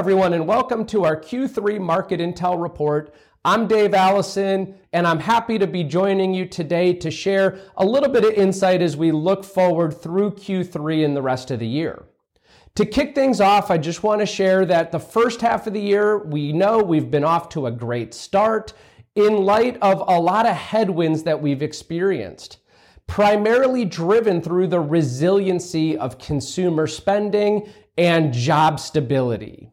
everyone, and welcome to our Q3 Market Intel Report. I'm Dave Alison, and I'm happy to be joining you today to share a little bit of insight as we look forward through Q3 and the rest of the year. To kick things off, I just want to share that the first half of the year, we know we've been off to a great start in light of a lot of headwinds that we've experienced primarily driven through the resiliency of consumer spending and job stability.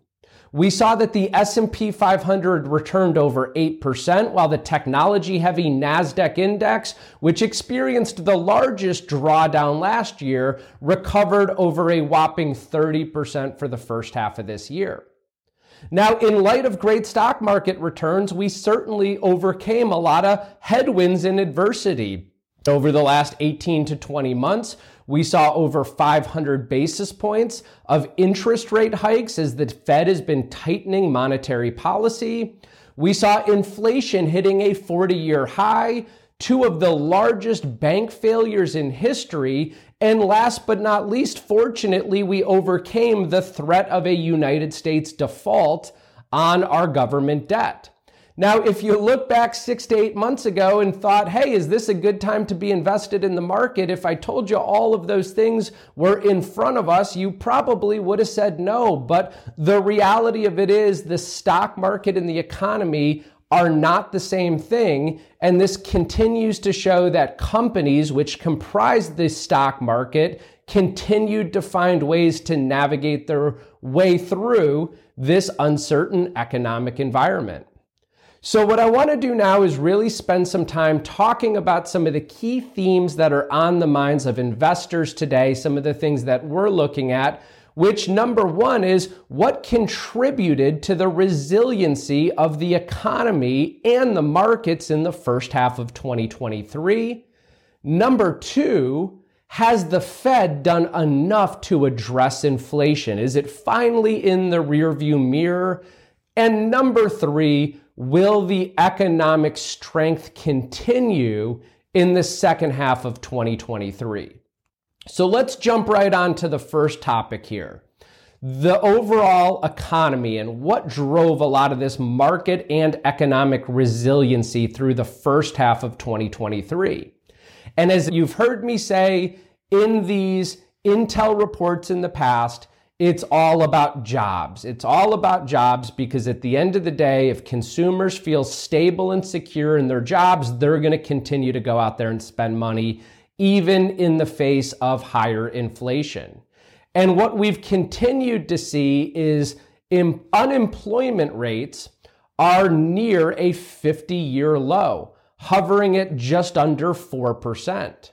We saw that the S&P 500 returned over 8% while the technology heavy Nasdaq index, which experienced the largest drawdown last year, recovered over a whopping 30% for the first half of this year. Now, in light of great stock market returns, we certainly overcame a lot of headwinds and adversity. Over the last 18 to 20 months, we saw over 500 basis points of interest rate hikes as the Fed has been tightening monetary policy. We saw inflation hitting a 40 year high, two of the largest bank failures in history. And last but not least, fortunately, we overcame the threat of a United States default on our government debt. Now, if you look back six to eight months ago and thought, hey, is this a good time to be invested in the market? If I told you all of those things were in front of us, you probably would have said no. But the reality of it is the stock market and the economy are not the same thing. And this continues to show that companies which comprise the stock market continued to find ways to navigate their way through this uncertain economic environment. So, what I want to do now is really spend some time talking about some of the key themes that are on the minds of investors today, some of the things that we're looking at. Which, number one, is what contributed to the resiliency of the economy and the markets in the first half of 2023. Number two, has the Fed done enough to address inflation? Is it finally in the rearview mirror? And number three, will the economic strength continue in the second half of 2023? So let's jump right on to the first topic here. The overall economy and what drove a lot of this market and economic resiliency through the first half of 2023. And as you've heard me say in these Intel reports in the past, it's all about jobs. It's all about jobs because at the end of the day, if consumers feel stable and secure in their jobs, they're going to continue to go out there and spend money, even in the face of higher inflation. And what we've continued to see is unemployment rates are near a 50 year low, hovering at just under 4%.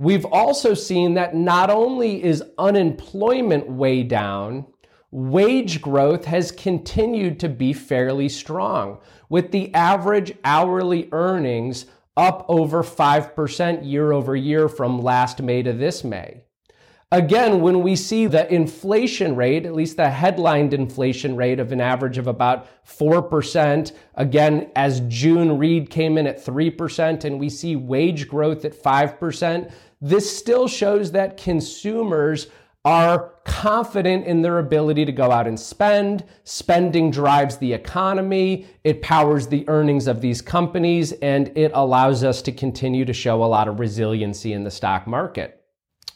We've also seen that not only is unemployment way down, wage growth has continued to be fairly strong, with the average hourly earnings up over 5% year over year from last May to this May. Again, when we see the inflation rate, at least the headlined inflation rate of an average of about 4%, again, as June read came in at 3%, and we see wage growth at 5%, this still shows that consumers are confident in their ability to go out and spend. Spending drives the economy, it powers the earnings of these companies, and it allows us to continue to show a lot of resiliency in the stock market.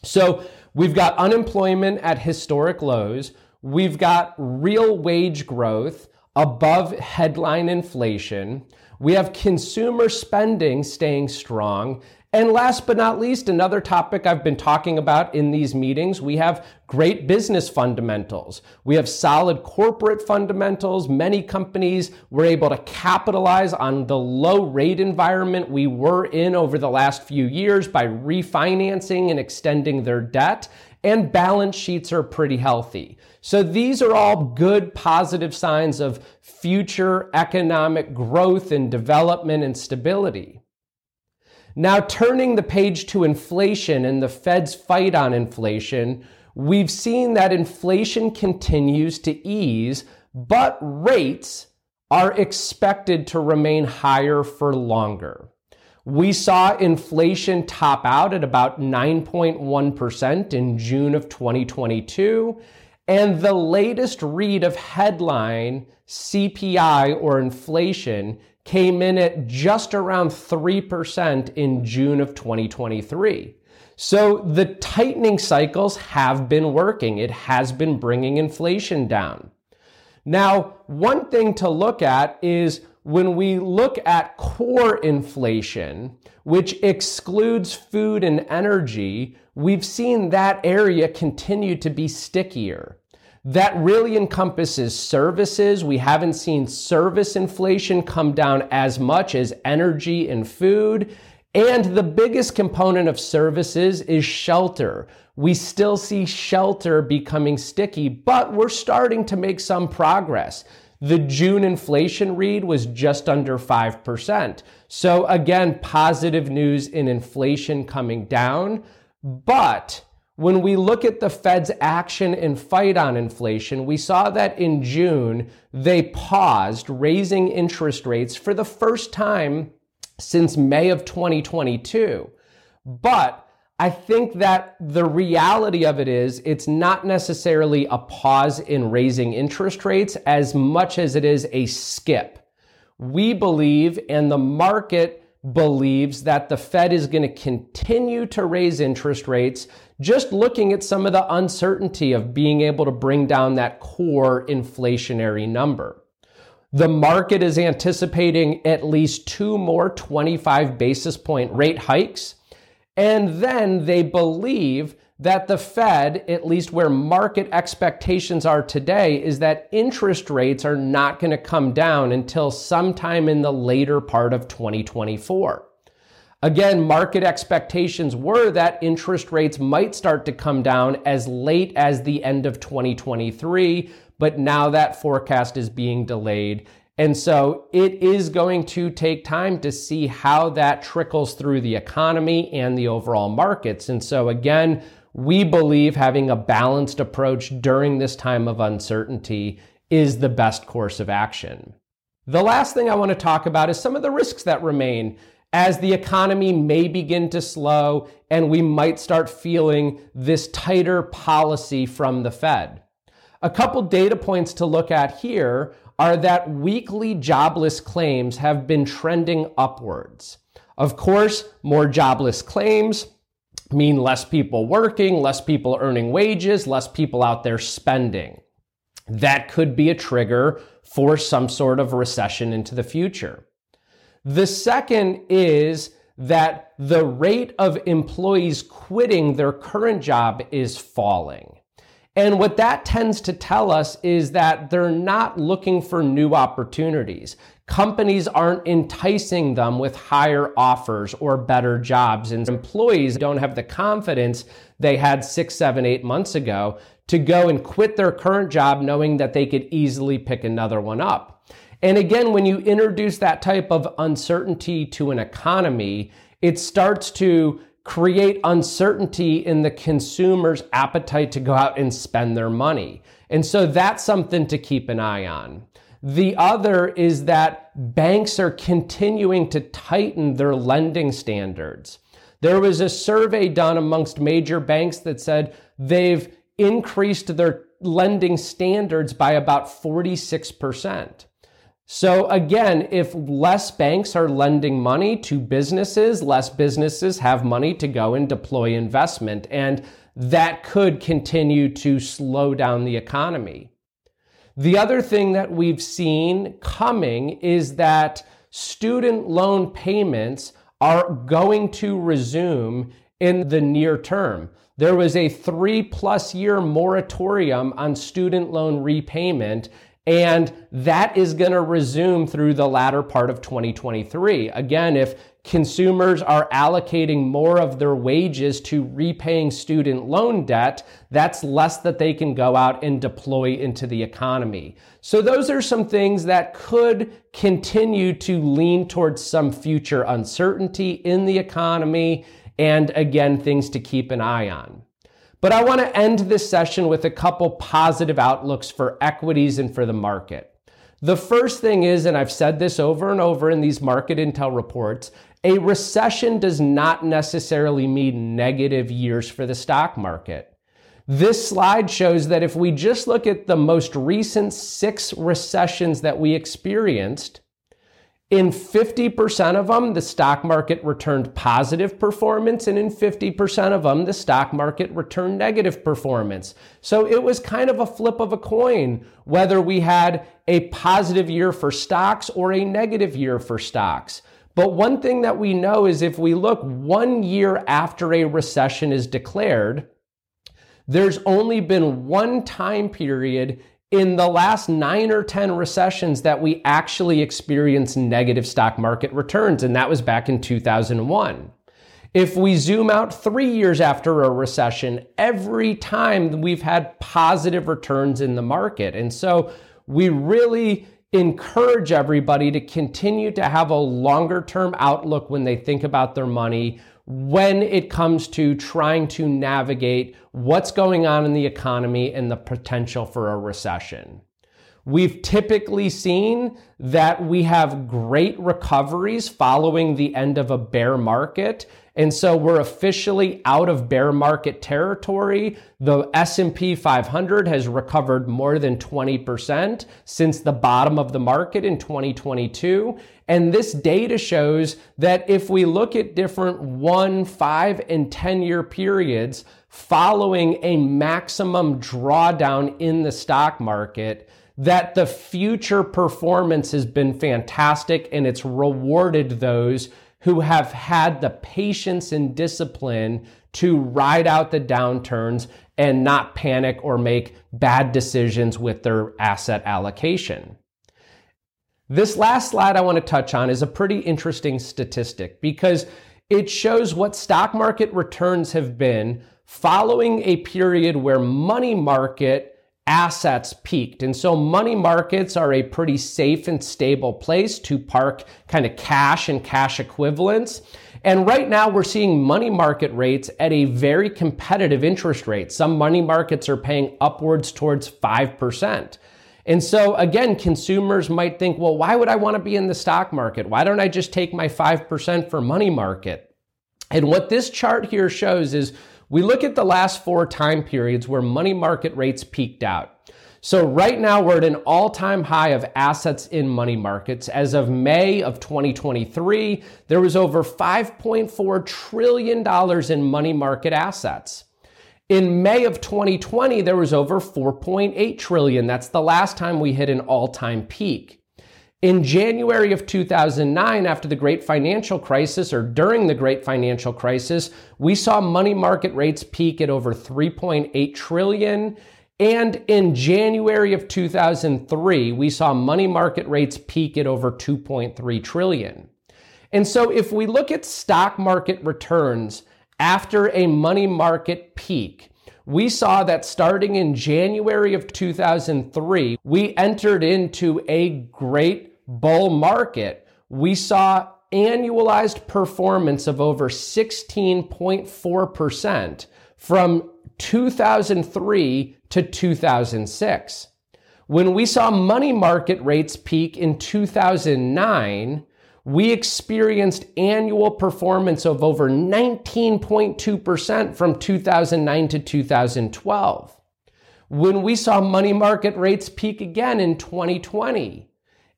So we've got unemployment at historic lows, we've got real wage growth above headline inflation. We have consumer spending staying strong, and last but not least, another topic I've been talking about in these meetings, we have great business fundamentals. We have solid corporate fundamentals. Many companies were able to capitalize on the low rate environment we were in over the last few years by refinancing and extending their debt and balance sheets are pretty healthy. So these are all good positive signs of future economic growth and development and stability. Now, turning the page to inflation and the Fed's fight on inflation, we've seen that inflation continues to ease, but rates are expected to remain higher for longer. We saw inflation top out at about 9.1% in June of 2022. And the latest read of headline CPI or inflation came in at just around 3% in June of 2023. So the tightening cycles have been working. It has been bringing inflation down. Now, one thing to look at is when we look at core inflation, which excludes food and energy, we've seen that area continue to be stickier. That really encompasses services. We haven't seen service inflation come down as much as energy and food. And the biggest component of services is shelter. We still see shelter becoming sticky, but we're starting to make some progress. The June inflation read was just under 5%. So again, positive news in inflation coming down. But when we look at the Fed's action and fight on inflation, we saw that in June, they paused raising interest rates for the first time since May of 2022. But I think that the reality of it is it's not necessarily a pause in raising interest rates as much as it is a skip. We believe, and the market believes that the Fed is going to continue to raise interest rates, just looking at some of the uncertainty of being able to bring down that core inflationary number. The market is anticipating at least two more 25 basis point rate hikes. And then they believe that the Fed, at least where market expectations are today, is that interest rates are not going to come down until sometime in the later part of 2024. Again, market expectations were that interest rates might start to come down as late as the end of 2023, but now that forecast is being delayed. And so it is going to take time to see how that trickles through the economy and the overall markets. And so again, we believe having a balanced approach during this time of uncertainty is the best course of action. The last thing I want to talk about is some of the risks that remain as the economy may begin to slow and we might start feeling this tighter policy from the Fed. A couple data points to look at here are that weekly jobless claims have been trending upwards. Of course, more jobless claims mean less people working, less people earning wages, less people out there spending. That could be a trigger for some sort of recession into the future. The second is that the rate of employees quitting their current job is falling. And what that tends to tell us is that they're not looking for new opportunities. Companies aren't enticing them with higher offers or better jobs, and employees don't have the confidence they had six, seven, eight months ago to go and quit their current job knowing that they could easily pick another one up. And again, when you introduce that type of uncertainty to an economy, it starts to create uncertainty in the consumer's appetite to go out and spend their money. And so that's something to keep an eye on. The other is that banks are continuing to tighten their lending standards. There was a survey done amongst major banks that said they've increased their lending standards by about 46%. So again, if less banks are lending money to businesses, less businesses have money to go and deploy investment. And that could continue to slow down the economy. The other thing that we've seen coming is that student loan payments are going to resume in the near term. There was a three plus year moratorium on student loan repayment and that is going to resume through the latter part of 2023. Again, if consumers are allocating more of their wages to repaying student loan debt, that's less that they can go out and deploy into the economy. So those are some things that could continue to lean towards some future uncertainty in the economy. And again, things to keep an eye on. But I want to end this session with a couple positive outlooks for equities and for the market. The first thing is, and I've said this over and over in these market intel reports, a recession does not necessarily mean negative years for the stock market. This slide shows that if we just look at the most recent six recessions that we experienced, in 50% of them, the stock market returned positive performance, and in 50% of them, the stock market returned negative performance. So it was kind of a flip of a coin whether we had a positive year for stocks or a negative year for stocks. But one thing that we know is if we look one year after a recession is declared, there's only been one time period in the last nine or 10 recessions that we actually experienced negative stock market returns, and that was back in 2001. If we zoom out three years after a recession, every time we've had positive returns in the market. And so we really encourage everybody to continue to have a longer term outlook when they think about their money when it comes to trying to navigate what's going on in the economy and the potential for a recession. We've typically seen that we have great recoveries following the end of a bear market. And so we're officially out of bear market territory. The S&P 500 has recovered more than 20% since the bottom of the market in 2022. And this data shows that if we look at different one, five, and 10 year periods following a maximum drawdown in the stock market, that the future performance has been fantastic and it's rewarded those who have had the patience and discipline to ride out the downturns and not panic or make bad decisions with their asset allocation. This last slide I want to touch on is a pretty interesting statistic because it shows what stock market returns have been following a period where money market assets peaked. And so money markets are a pretty safe and stable place to park kind of cash and cash equivalents. And right now we're seeing money market rates at a very competitive interest rate. Some money markets are paying upwards towards 5%. And so again, consumers might think, well, why would I want to be in the stock market? Why don't I just take my 5% for money market? And what this chart here shows is we look at the last four time periods where money market rates peaked out. So right now we're at an all-time high of assets in money markets. As of May of 2023, there was over 5.4 trillion dollars in money market assets. In May of 2020, there was over 4.8 trillion. That's the last time we hit an all-time peak. In January of 2009, after the great financial crisis or during the great financial crisis, we saw money market rates peak at over 3.8 trillion. And in January of 2003, we saw money market rates peak at over 2.3 trillion. And so if we look at stock market returns after a money market peak, we saw that starting in January of 2003, we entered into a great bull market, we saw annualized performance of over 16.4% from 2003 to 2006. When we saw money market rates peak in 2009, we experienced annual performance of over 19.2% from 2009 to 2012. When we saw money market rates peak again in 2020,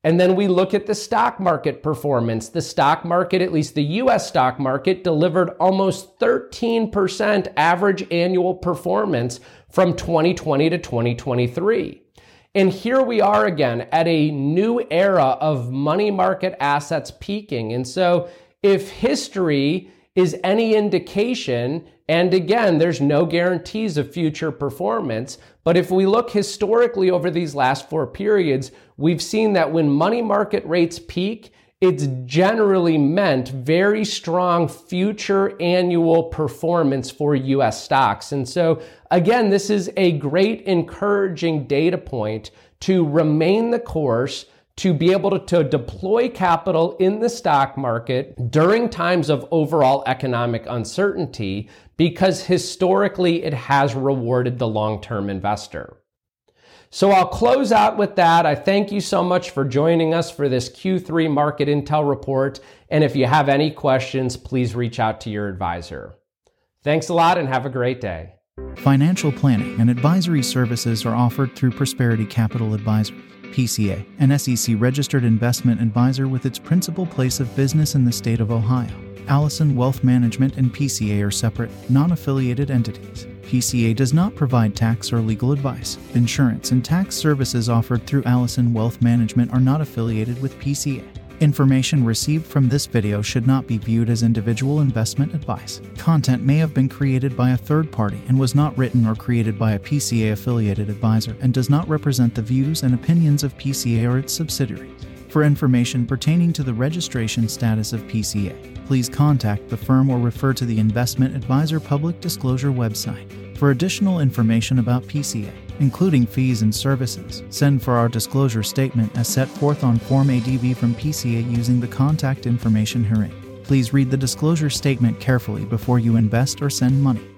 and then we look at the stock market performance. The stock market, at least the US stock market, delivered almost 13% average annual performance from 2020 to 2023. And here we are again at a new era of money market assets peaking. And so if history is any indication, and again, there's no guarantees of future performance, but if we look historically over these last four periods, we've seen that when money market rates peak, it's generally meant very strong future annual performance for US stocks. And so, again, this is a great encouraging data point to remain the course to be able to, to, deploy capital in the stock market during times of overall economic uncertainty because historically it has rewarded the long term investor. So I'll close out with that. I thank you so much for joining us for this Q3 market intel report. And if you have any questions, please reach out to your advisor. Thanks a lot and have a great day. Financial planning and advisory services are offered through Prosperity Capital Advisors, PCA, an SEC registered investment advisor with its principal place of business in the state of Ohio. Alison Wealth Management and PCA are separate, non affiliated entities. PCA does not provide tax or legal advice. Insurance and tax services offered through Alison Wealth Management are not affiliated with PCA. Information received from this video should not be viewed as individual investment advice. Content may have been created by a third party and was not written or created by a PCA affiliated advisor and does not represent the views and opinions of PCA or its subsidiaries. For information pertaining to the registration status of PCA, please contact the firm or refer to the Investment Advisor Public Disclosure website. For additional information about PCA, including fees and services, send for our disclosure statement as set forth on Form ADV from PCA using the contact information herein. Please read the disclosure statement carefully before you invest or send money.